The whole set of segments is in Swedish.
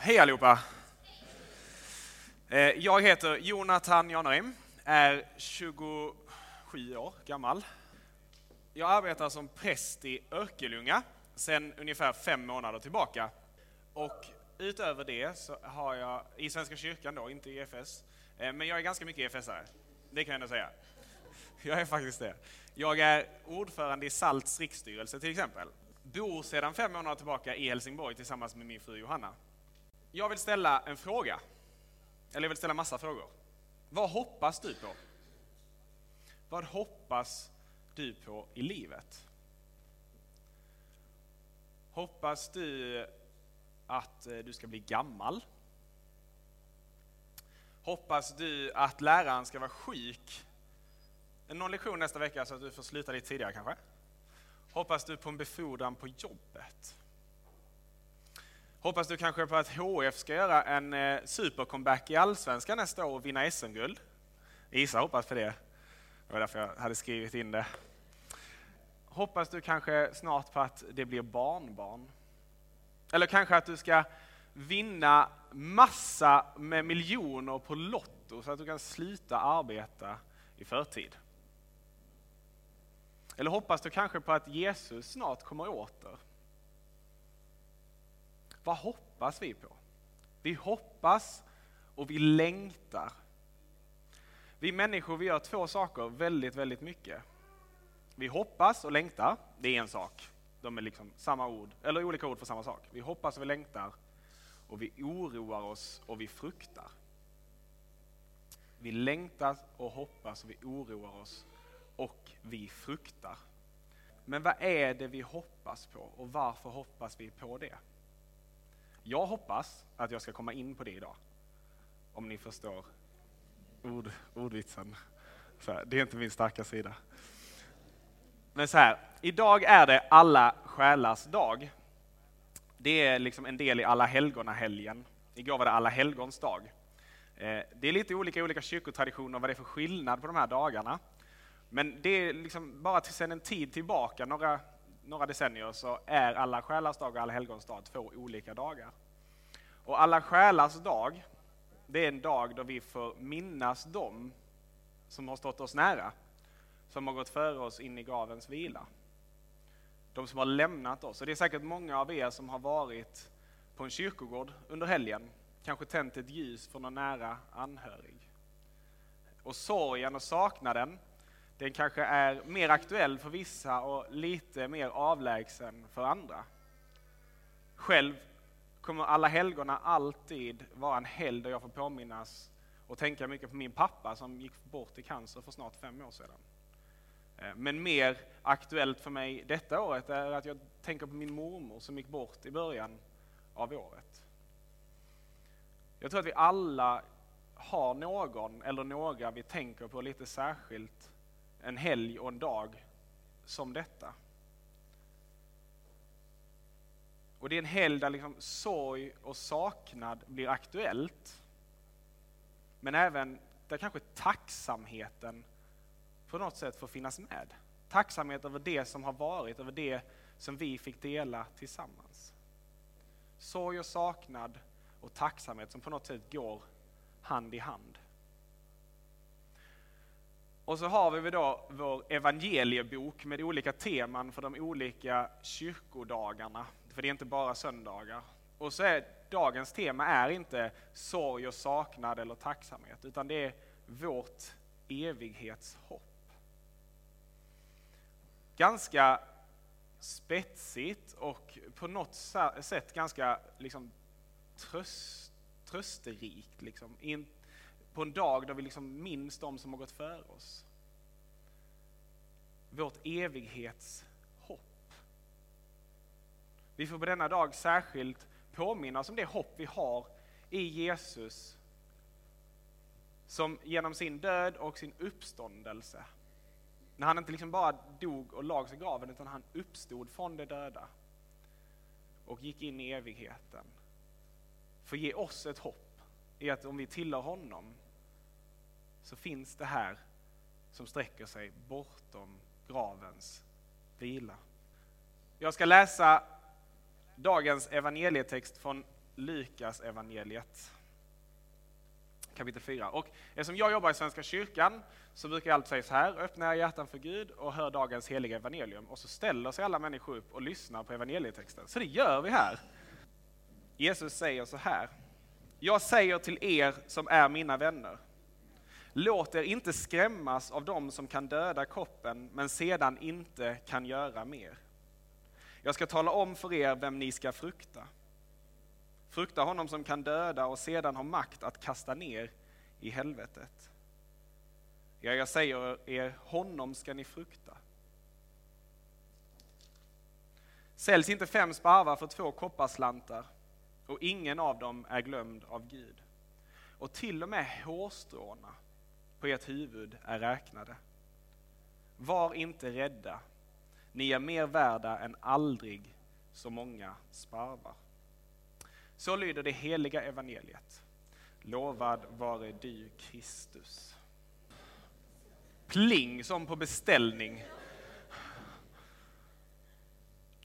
Hej allihopa! Eh, jag heter Jonathan Janerim, är 27 år gammal. Jag arbetar som präst i Örkelljunga sedan ungefär fem månader tillbaka. Och utöver det så har jag, i Svenska kyrkan då, inte i EFS, eh, men jag är ganska mycket EFS-are. Det kan jag ändå säga. Jag är faktiskt det. Jag är ordförande i Salts riksstyrelse till exempel. Bor sedan fem månader tillbaka i Helsingborg tillsammans med min fru Johanna. Jag vill ställa en fråga. Eller jag vill ställa massa frågor. Vad hoppas du på? Vad hoppas du på i livet? Hoppas du att eh, du ska bli gammal? Hoppas du att läraren ska vara sjuk någon lektion nästa vecka så att du får sluta lite tidigare kanske? Hoppas du på en befordran på jobbet? Hoppas du kanske på att HF ska göra en eh, supercomeback i Allsvenskan nästa år och vinna SM-guld? Isa hoppas på det. Det var därför jag hade skrivit in det. Hoppas du kanske snart på att det blir barnbarn? Eller kanske att du ska vinna massa med miljoner på Lotto så att du kan sluta arbeta i förtid? Eller hoppas du kanske på att Jesus snart kommer åter? Vad hoppas vi på? Vi hoppas och vi längtar. Vi människor vi gör två saker väldigt, väldigt mycket. Vi hoppas och längtar, det är en sak. De är liksom samma ord, eller olika ord för samma sak. Vi hoppas och vi längtar och vi oroar oss och vi fruktar. Vi längtar och hoppas och vi oroar oss och vi fruktar. Men vad är det vi hoppas på och varför hoppas vi på det? Jag hoppas att jag ska komma in på det idag. Om ni förstår ord, ordvitsen. Så här, det är inte min starka sida. Men så här, idag är det alla själars dag. Det är liksom en del i alla helgona-helgen. Igår var det alla helgons dag. Eh, det är lite olika i olika kyrkotraditioner vad det är för skillnad på de här dagarna. Men det är liksom bara till sedan en tid tillbaka, några, några decennier, så är alla själars dag och alla helgons dag två olika dagar. Och alla själars dag, det är en dag då vi får minnas dem som har stått oss nära, som har gått före oss in i gravens vila. De som har lämnat oss. Och det är säkert många av er som har varit på en kyrkogård under helgen, kanske tänt ett ljus för någon nära anhörig. Och sorgen och saknaden, den kanske är mer aktuell för vissa och lite mer avlägsen för andra. Själv kommer alla helgona alltid vara en helg där jag får påminnas och tänka mycket på min pappa som gick bort i cancer för snart fem år sedan. Eh, men mer aktuellt för mig detta året är att jag tänker på min mormor som gick bort i början av året. Jag tror att vi alla har någon eller några vi tänker på lite särskilt en helg och en dag som detta. Och det är en helg där liksom sorg och saknad blir aktuellt. Men även där kanske tacksamheten på något sätt får finnas med. Tacksamhet över det som har varit, över det som vi fick dela tillsammans. Sorg och saknad och tacksamhet som på något sätt går hand i hand. Och så har vi då vår evangeliebok med olika teman för de olika kyrkodagarna. För det är inte bara söndagar. Och så är dagens tema är inte sorg och saknad eller tacksamhet, utan det är vårt evighetshopp. Ganska spetsigt och på något sätt ganska liksom tröst, trösterikt. Liksom på en dag då vi liksom minns de som har gått före oss. Vårt evighetshopp. Vi får på denna dag särskilt påminna oss om det hopp vi har i Jesus som genom sin död och sin uppståndelse, när han inte liksom bara dog och lag sig i graven, utan han uppstod från de döda och gick in i evigheten, får ge oss ett hopp i att om vi tillhör honom så finns det här som sträcker sig bortom gravens vila. Jag ska läsa dagens evangelietext från Lukas evangeliet kapitel 4. Och eftersom jag jobbar i Svenska kyrkan så brukar jag alltid säga så här, öppna era hjärtan för Gud och hör dagens heliga evangelium. Och så ställer sig alla människor upp och lyssnar på evangelietexten. Så det gör vi här. Jesus säger så här, jag säger till er som är mina vänner, låt er inte skrämmas av dem som kan döda kroppen men sedan inte kan göra mer. Jag ska tala om för er vem ni ska frukta. Frukta honom som kan döda och sedan har makt att kasta ner i helvetet. Ja, jag säger er, honom ska ni frukta. Säljs inte fem sparvar för två kopparslantar och ingen av dem är glömd av Gud. Och till och med hårstråna på ert huvud är räknade. Var inte rädda, ni är mer värda än aldrig så många sparvar. Så lyder det heliga evangeliet. Lovad vare du Kristus. Pling som på beställning.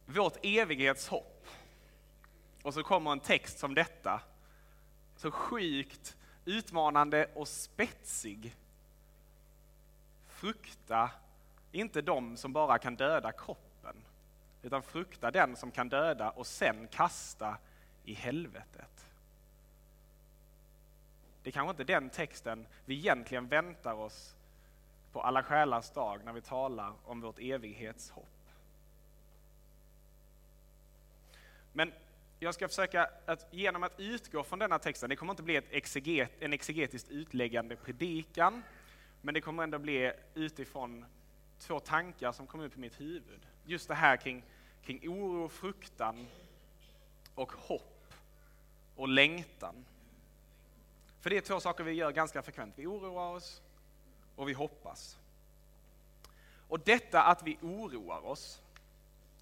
Vårt evighetshopp. Och så kommer en text som detta. Så sjukt utmanande och spetsig. Frukta inte de som bara kan döda kroppen, utan frukta den som kan döda och sen kasta i helvetet. Det är kanske inte den texten vi egentligen väntar oss på alla själars dag när vi talar om vårt evighetshopp. Men jag ska försöka att genom att utgå från denna texten, det kommer inte bli ett exeget, en exegetiskt utläggande predikan, men det kommer ändå bli utifrån två tankar som kom upp i mitt huvud. Just det här kring, kring oro, fruktan och hopp och längtan. För det är två saker vi gör ganska frekvent. Vi oroar oss och vi hoppas. Och detta att vi oroar oss,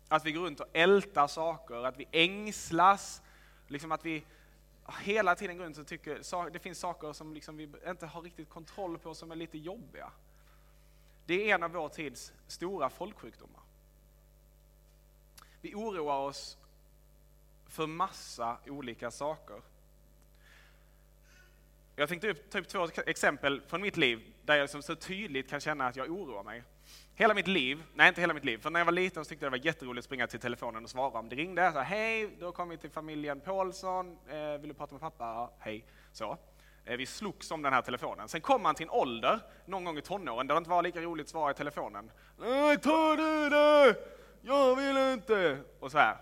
att vi går runt och ältar saker, att vi ängslas, liksom att vi hela tiden går runt och tycker det finns saker som liksom vi inte har riktigt kontroll på som är lite jobbiga. Det är en av vår tids stora folksjukdomar. Vi oroar oss för massa olika saker. Jag tänkte ta upp två exempel från mitt liv där jag liksom så tydligt kan känna att jag oroar mig. Hela mitt liv, nej inte hela mitt liv, för när jag var liten så tyckte jag det var jätteroligt att springa till telefonen och svara om det ringde. Så, hej, du har kommit till familjen Paulsson, eh, vill du prata med pappa? Ja, hej. Så. Eh, vi slogs om den här telefonen. Sen kom man till en ålder, någon gång i tonåren, där det inte var lika roligt att svara i telefonen. Nej, ta du det! Jag vill inte! Och så här.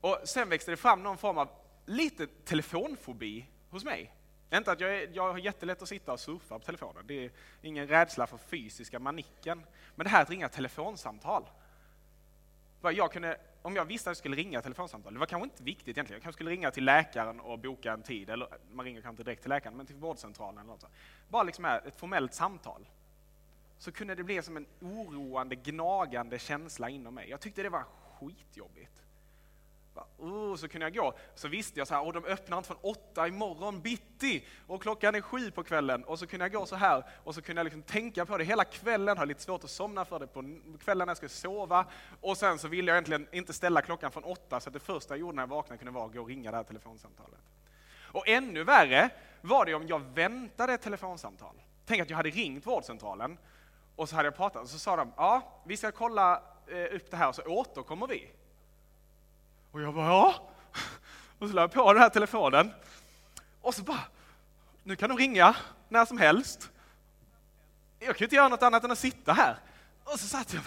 Och sen växte det fram någon form av lite telefonfobi hos mig. Inte att jag, är, jag har jättelätt att sitta och surfa på telefonen, det är ingen rädsla för fysiska manicken. Men det här att ringa telefonsamtal. Jag kunde, om jag visste att jag skulle ringa telefonsamtal, det var kanske inte viktigt egentligen, jag kanske skulle ringa till läkaren och boka en tid, eller man ringer kanske inte direkt till läkaren, men till vårdcentralen eller något. Bara liksom ett formellt samtal. Så kunde det bli som en oroande, gnagande känsla inom mig. Jag tyckte det var skitjobbigt. Oh, så kunde jag gå. Så visste jag så här, och de öppnar inte från åtta imorgon bitti och klockan är sju på kvällen. Och så kunde jag gå så här och så kunde jag liksom tänka på det hela kvällen, hade lite svårt att somna för det på kvällen när jag skulle sova. Och sen så ville jag egentligen inte ställa klockan från åtta så att det första jag gjorde när jag vaknade kunde vara att gå och ringa det här telefonsamtalet. Och ännu värre var det om jag väntade ett telefonsamtal. Tänk att jag hade ringt vårdcentralen och så hade jag pratat och så sa de, ja, vi ska kolla eh, upp det här och så återkommer vi. Och jag bara, ja. Och så la jag på den här telefonen. Och så bara, nu kan de ringa när som helst. Jag kan ju inte göra något annat än att sitta här. Och så satt jag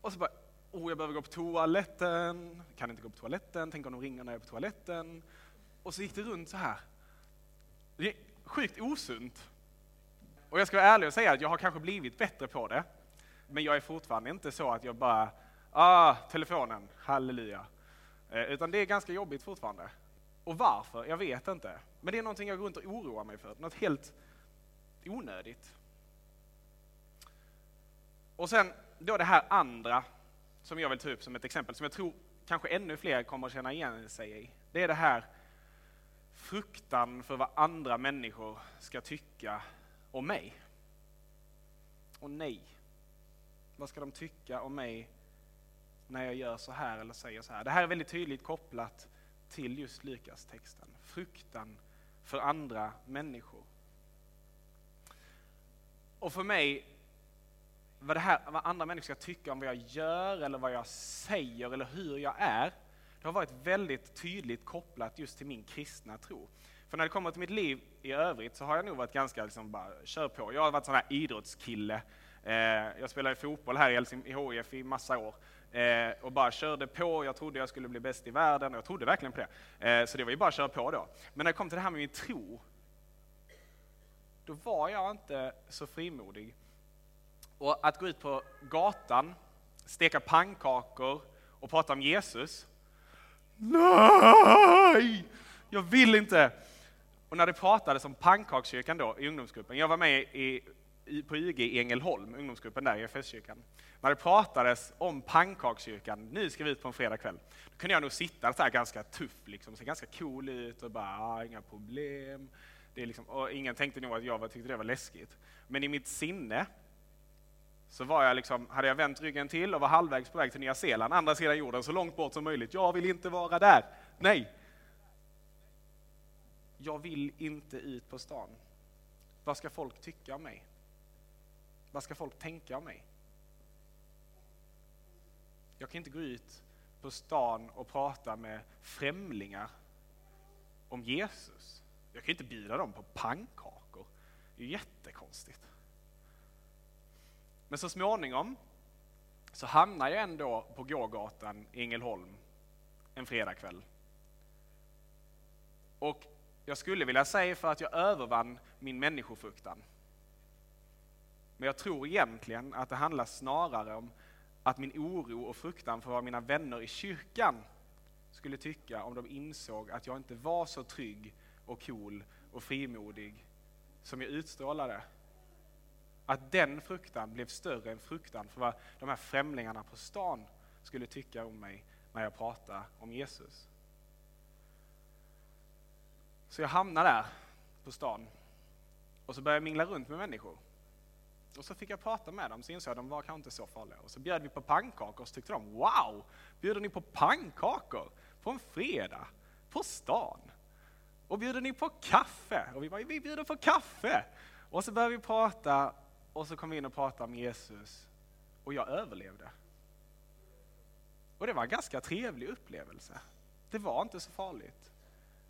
Och så bara, oh, jag behöver gå på toaletten. Kan inte gå på toaletten. Tänk om de ringer när jag är på toaletten. Och så gick det runt så här. Det är sjukt osunt. Och jag ska vara ärlig och säga att jag har kanske blivit bättre på det. Men jag är fortfarande inte så att jag bara, ah, telefonen, halleluja. Eh, utan det är ganska jobbigt fortfarande. Och varför? Jag vet inte. Men det är någonting jag går runt och oroar mig för. Något helt onödigt. Och sen då det här andra som jag vill ta upp som ett exempel, som jag tror kanske ännu fler kommer att känna igen sig i. Det är det här fruktan för vad andra människor ska tycka om mig. Och nej, vad ska de tycka om mig när jag gör så här eller säger så här. Det här är väldigt tydligt kopplat till just Lukas-texten. Fruktan för andra människor. Och för mig, vad, det här, vad andra människor ska tycka om vad jag gör eller vad jag säger eller hur jag är, det har varit väldigt tydligt kopplat just till min kristna tro. För när det kommer till mitt liv i övrigt så har jag nog varit ganska liksom bara kör på. Jag har varit sån här idrottskille. Eh, jag spelade fotboll här i HIF i massa år eh, och bara körde på. Jag trodde jag skulle bli bäst i världen och jag trodde verkligen på det. Eh, så det var ju bara att köra på då. Men när det kom till det här med min tro, då var jag inte så frimodig. Och att gå ut på gatan, steka pannkakor och prata om Jesus. Nej! Jag vill inte! Och när det pratades om pannkakskyrkan då i ungdomsgruppen, jag var med i, i, på UG i Ängelholm, ungdomsgruppen där i FS-kyrkan. När det pratades om pannkakskyrkan, nu ska vi ut på en fredagkväll, då kunde jag nog sitta så här ganska tuff, liksom, se ganska cool ut och bara, ah, inga problem. Det är liksom, och ingen tänkte nog att jag tyckte det var läskigt. Men i mitt sinne så var jag liksom, hade jag vänt ryggen till och var halvvägs på väg till Nya Zeeland, andra sidan jorden, så långt bort som möjligt. Jag vill inte vara där. Nej, jag vill inte ut på stan. Vad ska folk tycka om mig? Vad ska folk tänka om mig? Jag kan inte gå ut på stan och prata med främlingar om Jesus. Jag kan inte bjuda dem på pannkakor. Det är ju jättekonstigt. Men så småningom så hamnar jag ändå på gågatan i Ängelholm en fredagkväll. Och jag skulle vilja säga för att jag övervann min människofruktan. Men jag tror egentligen att det handlar snarare om att min oro och fruktan för vad mina vänner i kyrkan skulle tycka om de insåg att jag inte var så trygg och cool och frimodig som jag utstrålade. Att den fruktan blev större än fruktan för vad de här främlingarna på stan skulle tycka om mig när jag pratade om Jesus. Så jag hamnar där på stan och så börjar jag mingla runt med människor. Och så fick jag prata med dem, så insåg jag att de var kanske inte så farliga. Och så bjöd vi på pannkakor och så tyckte de, wow, bjuder ni på pannkakor på en fredag på stan? Och bjuder ni på kaffe? Och vi bara, vi bjuder på kaffe! Och så började vi prata och så kom vi in och pratade om Jesus och jag överlevde. Och det var en ganska trevlig upplevelse. Det var inte så farligt.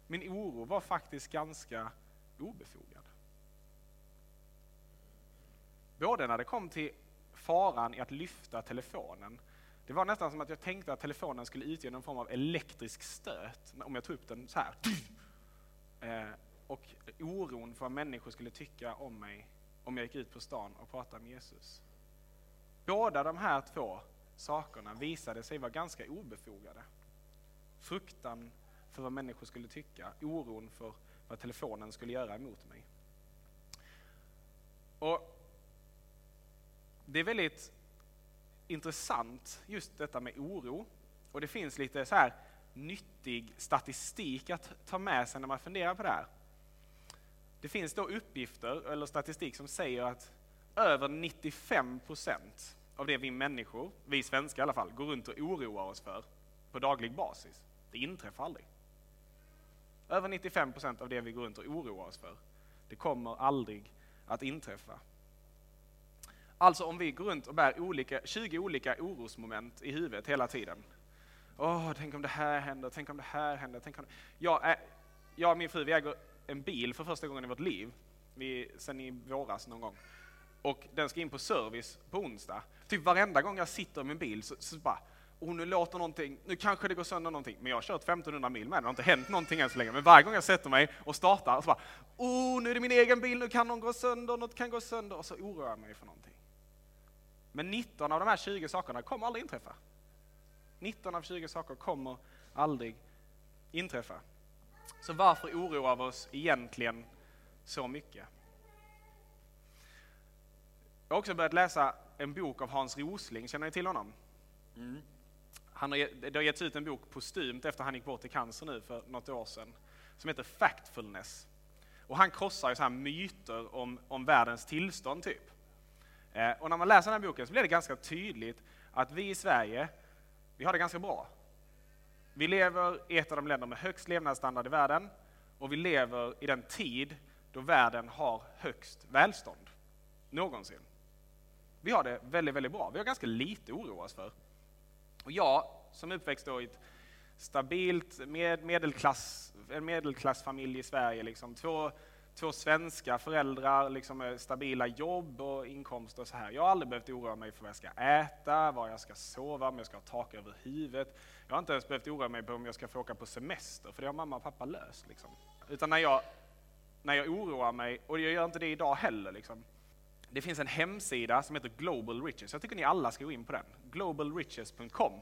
Min oro var faktiskt ganska obefogad. Både när det kom till faran i att lyfta telefonen. Det var nästan som att jag tänkte att telefonen skulle utgöra någon form av elektrisk stöt om jag tog upp den så här. Eh, och oron för vad människor skulle tycka om mig om jag gick ut på stan och pratade med Jesus. Båda de här två sakerna visade sig vara ganska obefogade. Fruktan för vad människor skulle tycka, oron för vad telefonen skulle göra emot mig. Och det är väldigt intressant just detta med oro. Och det finns lite så här nyttig statistik att ta med sig när man funderar på det här. Det finns då uppgifter eller statistik som säger att över 95 procent av det vi människor, vi svenskar i alla fall, går runt och oroar oss för på daglig basis. Det inträffar aldrig. Över 95 procent av det vi går runt och oroar oss för, det kommer aldrig att inträffa. Alltså om vi går runt och bär olika, 20 olika orosmoment i huvudet hela tiden. Åh, tänk om det här händer, tänk om det här händer, tänk om. Jag, är, jag och min fru, vi äger en bil för första gången i vårt liv, vi, sen i våras någon gång. Och den ska in på service på onsdag. Typ varenda gång jag sitter i min bil så, så bara, och nu låter någonting, nu kanske det går sönder någonting. Men jag har kört 1500 mil med den, det har inte hänt någonting än så länge. Men varje gång jag sätter mig och startar så bara, oh, nu är det min egen bil, nu kan någon gå sönder, något kan gå sönder. Och så oroar jag mig för någonting. Men 19 av de här 20 sakerna kommer aldrig inträffa. 19 av 20 saker kommer aldrig inträffa. Så varför oroar vi oss egentligen så mycket? Jag har också börjat läsa en bok av Hans Rosling, känner ni till honom? Mm. Han har, det har getts ut en bok postumt efter han gick bort i cancer nu för något år sedan, som heter Factfulness. Och han krossar ju så här myter om, om världens tillstånd, typ. Eh, och när man läser den här boken så blir det ganska tydligt att vi i Sverige, vi har det ganska bra. Vi lever i ett av de länder med högst levnadsstandard i världen och vi lever i den tid då världen har högst välstånd någonsin. Vi har det väldigt, väldigt bra. Vi har ganska lite att oroa oss för. Och jag, som är uppväxt i ett stabilt med, medelklass, en medelklassfamilj i Sverige, liksom, två, två svenska föräldrar liksom, med stabila jobb och inkomster och så här. Jag har aldrig behövt oroa mig för vad jag ska äta, var jag ska sova, om jag ska ha tak över huvudet. Jag har inte ens behövt oroa mig på om jag ska få åka på semester, för det har mamma och pappa löst. Liksom. Utan när jag, när jag oroar mig, och jag gör inte det idag heller, liksom, det finns en hemsida som heter Global Riches. Jag tycker ni alla ska gå in på den. Globalriches.com.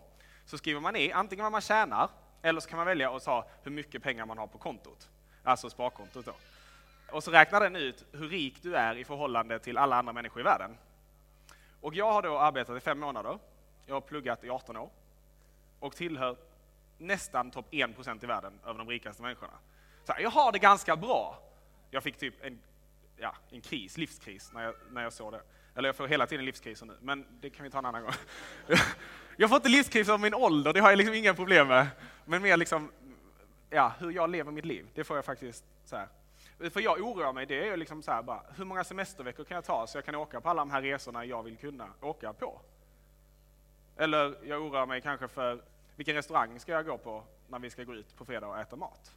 Så skriver man i antingen vad man tjänar, eller så kan man välja att ta hur mycket pengar man har på kontot. Alltså sparkontot då. Och så räknar den ut hur rik du är i förhållande till alla andra människor i världen. Och jag har då arbetat i fem månader. Jag har pluggat i 18 år. Och tillhör nästan topp 1% i världen över de rikaste människorna. Så jag har det ganska bra. Jag fick typ en ja, en kris, livskris, när jag, när jag såg det. Eller jag får hela tiden livskriser nu, men det kan vi ta en annan gång. Jag får inte livskris av min ålder, det har jag liksom inga problem med. Men mer liksom, ja, hur jag lever mitt liv, det får jag faktiskt så här. För jag oroar mig, det är ju liksom så här bara, hur många semesterveckor kan jag ta så jag kan åka på alla de här resorna jag vill kunna åka på? Eller jag oroar mig kanske för, vilken restaurang ska jag gå på när vi ska gå ut på fredag och äta mat?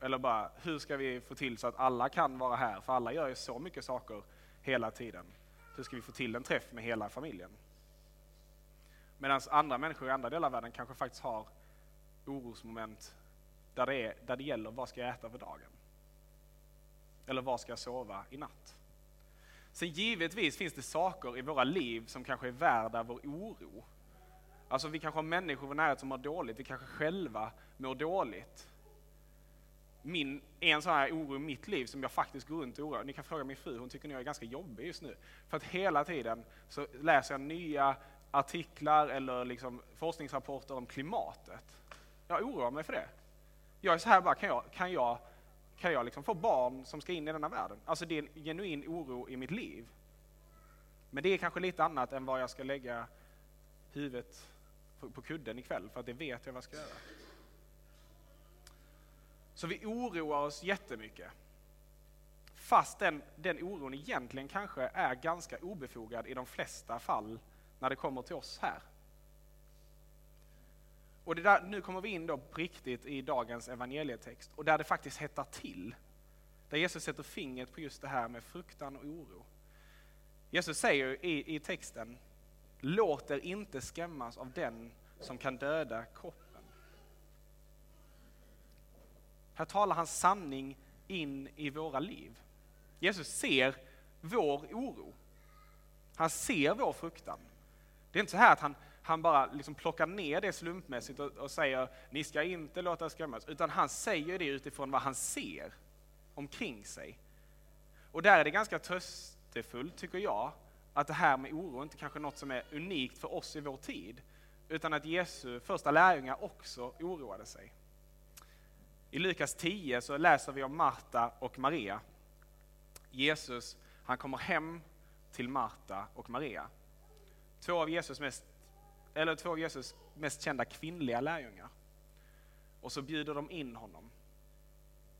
Eller bara, hur ska vi få till så att alla kan vara här? För alla gör ju så mycket saker hela tiden. Hur ska vi få till en träff med hela familjen? Medan andra människor i andra delar av världen kanske faktiskt har orosmoment där det, är, där det gäller vad ska jag äta för dagen? Eller var ska jag sova i natt? Sen givetvis finns det saker i våra liv som kanske är värda vår oro. Alltså vi kanske har människor i vår närhet som mår dåligt, vi kanske själva mår dåligt min, en sån här oro i mitt liv som jag faktiskt går runt och oroar. Ni kan fråga min fru, hon tycker att jag är ganska jobbig just nu. För att hela tiden så läser jag nya artiklar eller liksom forskningsrapporter om klimatet. Jag oroar mig för det. Jag är så här bara, kan jag, kan jag, kan jag liksom få barn som ska in i denna världen? Alltså det är en genuin oro i mitt liv. Men det är kanske lite annat än vad jag ska lägga huvudet på kudden ikväll, för att det vet jag vad jag ska göra. Så vi oroar oss jättemycket. Fast den, den oron egentligen kanske är ganska obefogad i de flesta fall när det kommer till oss här. Och det där, nu kommer vi in då på riktigt i dagens evangelietext och där det faktiskt hettar till. Där Jesus sätter fingret på just det här med fruktan och oro. Jesus säger i, i texten, låt er inte skrämmas av den som kan döda kroppen här talar han sanning in i våra liv. Jesus ser vår oro. Han ser vår fruktan. Det är inte så här att han, han bara liksom plockar ner det slumpmässigt och, och säger ni ska inte låta er skrämmas, utan han säger det utifrån vad han ser omkring sig. Och där är det ganska tröstefullt, tycker jag, att det här med oro inte kanske är något som är unikt för oss i vår tid, utan att Jesu första lärjungar också oroade sig. I Lukas 10 så läser vi om Marta och Maria. Jesus, han kommer hem till Marta och Maria. Två av Jesus mest, eller två av Jesus mest kända kvinnliga lärjungar. Och så bjuder de in honom.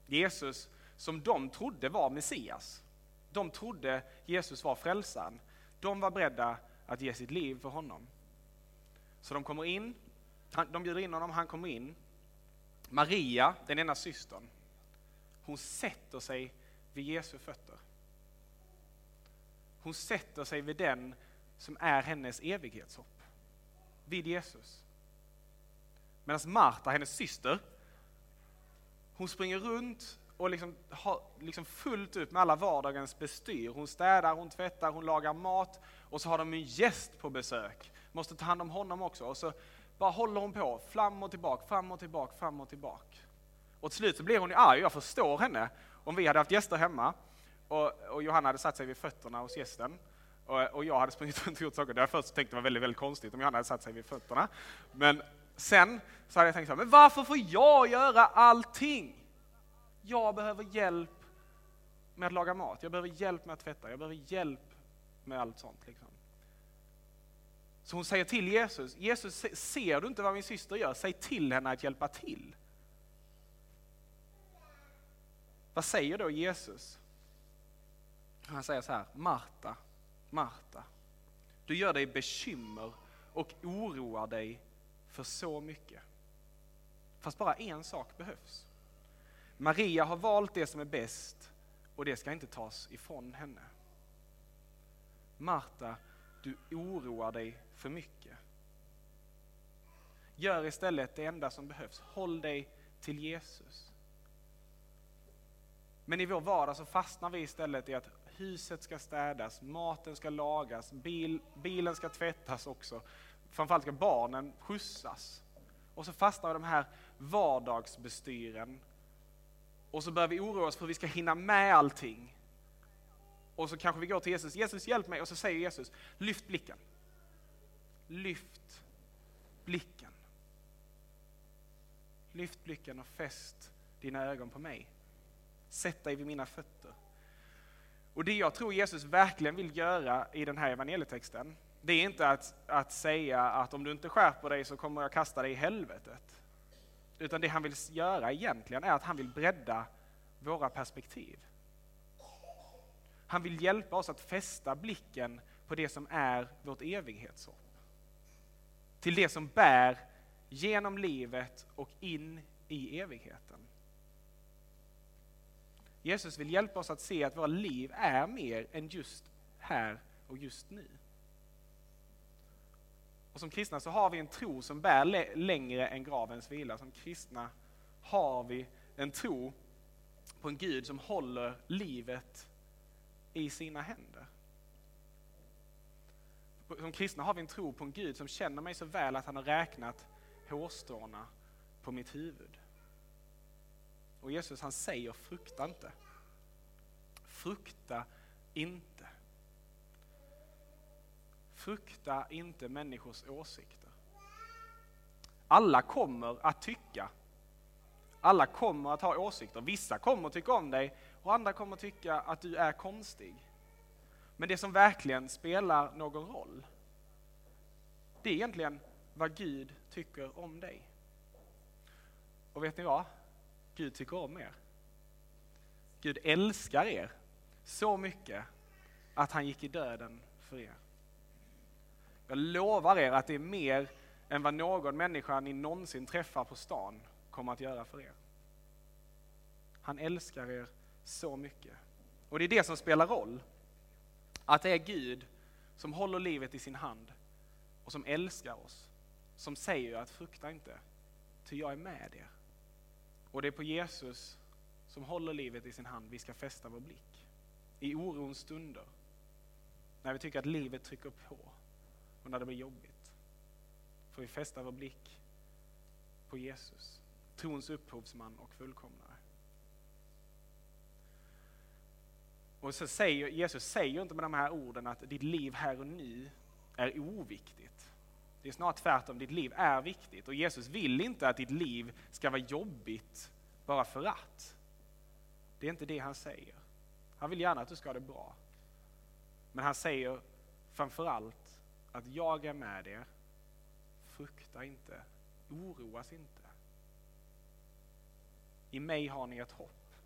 Jesus, som de trodde var Messias. De trodde Jesus var frälsaren. De var beredda att ge sitt liv för honom. Så de kommer in, de bjuder in honom, han kommer in Maria, den ena systern, hon sätter sig vid Jesu fötter. Hon sätter sig vid den som är hennes evighetshopp, vid Jesus. Medan Marta, hennes syster, hon springer runt och liksom har liksom fullt upp med alla vardagens bestyr. Hon städar, hon tvättar, hon lagar mat och så har de en gäst på besök. Måste ta hand om honom också. Och så bara håller hon på, fram och tillbaka, fram och tillbaka, fram och tillbaka. Och till slut så blir hon ju arg, jag förstår henne. Om vi hade haft gäster hemma och, och Johanna hade satt sig vid fötterna hos gästen och, och jag hade sprungit runt och gjort saker. Det jag först det var väldigt, väldigt konstigt om Johanna hade satt sig vid fötterna. Men sen så hade jag tänkt så här, men varför får jag göra allting? Jag behöver hjälp med att laga mat, jag behöver hjälp med att tvätta, jag behöver hjälp med allt sånt. Liksom. Så hon säger till Jesus, Jesus ser du inte vad min syster gör? Säg till henne att hjälpa till. Vad säger då Jesus? Han säger så här, Marta, Marta, du gör dig bekymmer och oroar dig för så mycket. Fast bara en sak behövs. Maria har valt det som är bäst och det ska inte tas ifrån henne. Marta, du oroar dig för mycket. Gör istället det enda som behövs. Håll dig till Jesus. Men i vår vardag så fastnar vi istället i att huset ska städas, maten ska lagas, bil, bilen ska tvättas också. Framförallt ska barnen skjutsas. Och så fastnar de här vardagsbestyren. Och så börjar vi oroa oss för hur vi ska hinna med allting. Och så kanske vi går till Jesus, Jesus hjälp mig, och så säger Jesus, lyft blicken. Lyft blicken. Lyft blicken och fäst dina ögon på mig. Sätt dig vid mina fötter. Och det jag tror Jesus verkligen vill göra i den här evangelietexten, det är inte att, att säga att om du inte skärper dig så kommer jag kasta dig i helvetet. Utan det han vill göra egentligen är att han vill bredda våra perspektiv. Han vill hjälpa oss att fästa blicken på det som är vårt evighetshopp. Till det som bär genom livet och in i evigheten. Jesus vill hjälpa oss att se att våra liv är mer än just här och just nu. Och som kristna så har vi en tro som bär längre än gravens vila. Som kristna har vi en tro på en Gud som håller livet i sina händer. Som kristna har vi en tro på en Gud som känner mig så väl att han har räknat hårstråna på mitt huvud. Och Jesus han säger frukta inte. Frukta inte. Frukta inte människors åsikter. Alla kommer att tycka. Alla kommer att ha åsikter. Vissa kommer att tycka om dig och andra kommer att tycka att du är konstig. Men det som verkligen spelar någon roll, det är egentligen vad Gud tycker om dig. Och vet ni vad? Gud tycker om er. Gud älskar er så mycket att han gick i döden för er. Jag lovar er att det är mer än vad någon människa ni någonsin träffar på stan kommer att göra för er. Han älskar er så mycket. Och det är det som spelar roll. Att det är Gud som håller livet i sin hand och som älskar oss. Som säger att frukta inte, ty jag är med er. Och det är på Jesus som håller livet i sin hand vi ska fästa vår blick. I orons stunder, när vi tycker att livet trycker på och när det blir jobbigt, får vi fästa vår blick på Jesus, trons upphovsman och fullkomnare. Och så säger, Jesus säger inte med de här orden att ditt liv här och nu är oviktigt. Det är snarare tvärtom, ditt liv är viktigt. Och Jesus vill inte att ditt liv ska vara jobbigt bara för att. Det är inte det han säger. Han vill gärna att du ska ha det bra. Men han säger framförallt att jag är med er. Frukta inte, oroas inte. I mig har ni ett hopp.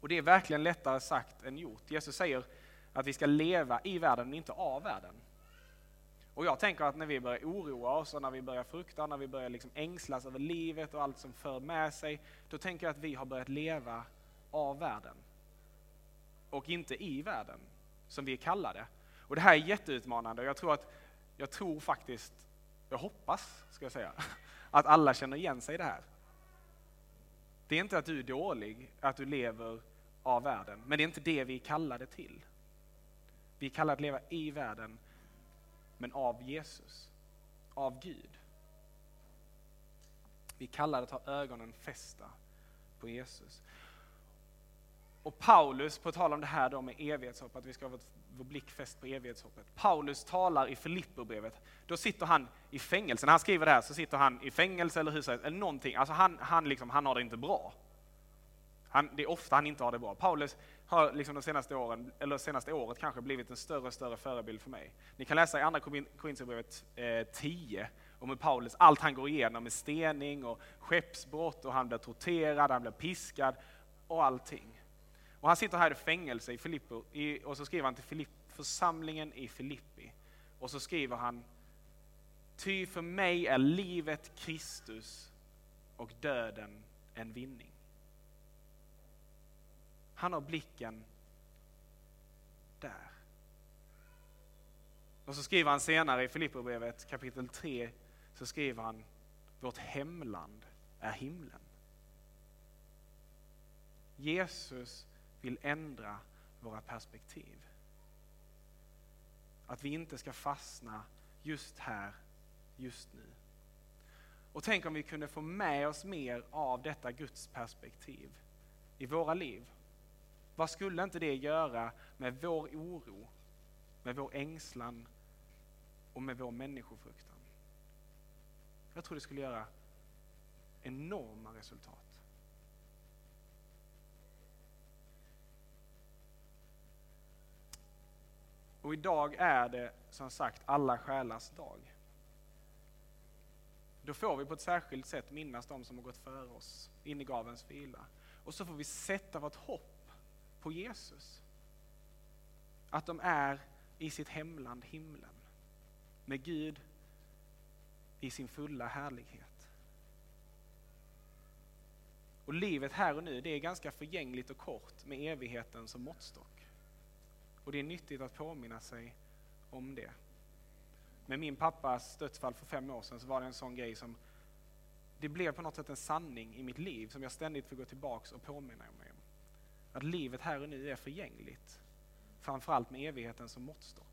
Och det är verkligen lättare sagt än gjort. Jesus säger att vi ska leva i världen men inte av världen. Och jag tänker att när vi börjar oroa oss och när vi börjar frukta, när vi börjar liksom ängslas över livet och allt som för med sig, då tänker jag att vi har börjat leva av världen. Och inte i världen, som vi är kallade. Och det här är jätteutmanande och jag tror att, jag tror faktiskt, jag hoppas, ska jag säga, att alla känner igen sig i det här. Det är inte att du är dålig, att du lever av världen. Men det är inte det vi är kallade till. Vi är kallade att leva i världen, men av Jesus, av Gud. Vi är kallade att ha ögonen fästa på Jesus. Och Paulus, på tal om det här då med evighetshopp, att vi ska ha vår blick fäst på evighetshoppet. Paulus talar i Filipperbrevet, då sitter han i fängelse. När han skriver det här så sitter han i fängelse eller husarrest eller någonting. Alltså han, han, liksom, han har det inte bra. Han, det är ofta han inte har det bra. Paulus har liksom de senaste åren, eller senaste året kanske blivit en större och större förebild för mig. Ni kan läsa i Andra Korinthierbrevet eh, 10 om hur Paulus, allt han går igenom med stening och skeppsbrott och han blir torterad, han blir piskad och allting. Och han sitter här i fängelse i Filippo, i, och så skriver han till Filipp, församlingen i Filippi. Och så skriver han, ty för mig är livet Kristus och döden en vinning. Han har blicken där. Och så skriver han senare i Filipperbrevet kapitel 3, så skriver han, vårt hemland är himlen. Jesus vill ändra våra perspektiv. Att vi inte ska fastna just här, just nu. Och tänk om vi kunde få med oss mer av detta Guds perspektiv i våra liv. Vad skulle inte det göra med vår oro, med vår ängslan och med vår människofruktan? Jag tror det skulle göra enorma resultat. Och idag är det som sagt alla själars dag. Då får vi på ett särskilt sätt minnas de som har gått före oss in i gavens vila. Och så får vi sätta vårt hopp på Jesus. Att de är i sitt hemland himlen. Med Gud i sin fulla härlighet. Och livet här och nu, det är ganska förgängligt och kort med evigheten som måttstock. Och det är nyttigt att påminna sig om det. Med min pappas dödsfall för fem år sedan så var det en sån grej som det blev på något sätt en sanning i mitt liv som jag ständigt får gå tillbaks och påminna mig om. Att livet här och nu är förgängligt. Framförallt med evigheten som måttstock.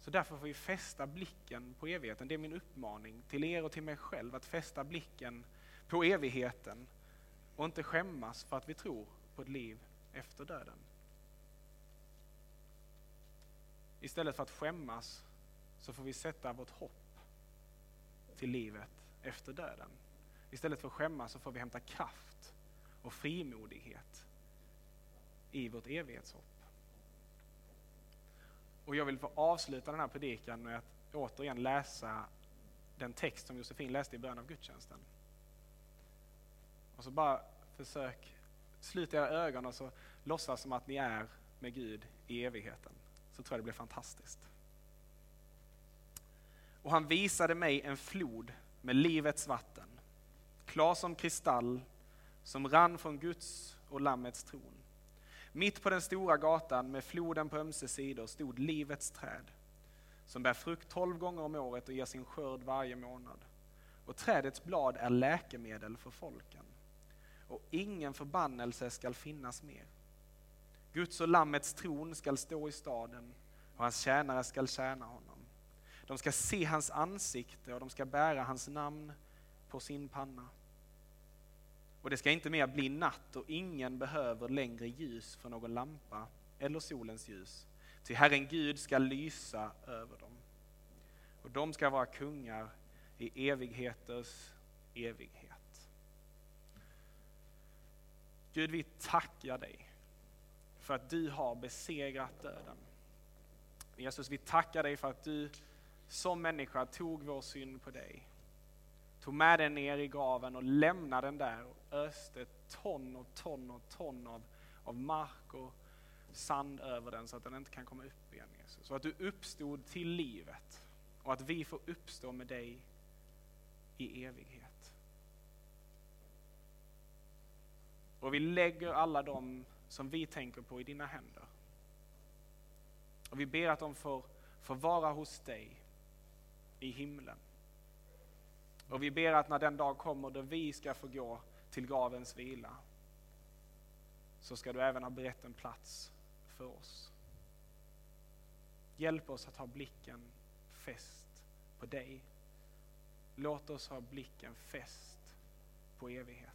Så därför får vi fästa blicken på evigheten. Det är min uppmaning till er och till mig själv att fästa blicken på evigheten och inte skämmas för att vi tror på ett liv efter döden. Istället för att skämmas så får vi sätta vårt hopp till livet efter döden. Istället för att skämmas så får vi hämta kraft och frimodighet i vårt evighetshopp. Och jag vill få avsluta den här predikan med att återigen läsa den text som Josefin läste i början av gudstjänsten. Och så bara försök sluta era ögon och så låtsas som att ni är med Gud i evigheten. Så tror jag det blir fantastiskt. Och han visade mig en flod med livets vatten, klar som kristall, som rann från Guds och Lammets tron. Mitt på den stora gatan med floden på ömse sidor stod livets träd, som bär frukt tolv gånger om året och ger sin skörd varje månad. Och trädets blad är läkemedel för folken och ingen förbannelse skall finnas mer. Guds och Lammets tron skall stå i staden och hans tjänare skall tjäna honom. De ska se hans ansikte och de ska bära hans namn på sin panna. Och det ska inte mer bli natt och ingen behöver längre ljus från någon lampa eller solens ljus. Ty Herren Gud ska lysa över dem. Och de ska vara kungar i evigheters evighet. Gud, vi tackar dig för att du har besegrat döden. Jesus, vi tackar dig för att du som människa tog vår synd på dig. Tog med den ner i graven och lämnade den där och öste ton och ton och ton av, av mark och sand över den så att den inte kan komma upp igen Jesus. Så att du uppstod till livet och att vi får uppstå med dig i evighet. Och vi lägger alla de som vi tänker på i dina händer. Och vi ber att de får, får vara hos dig i himlen. Och vi ber att när den dag kommer då vi ska få gå till gravens vila så ska du även ha berett en plats för oss. Hjälp oss att ha blicken fäst på dig. Låt oss ha blicken fäst på evigheten.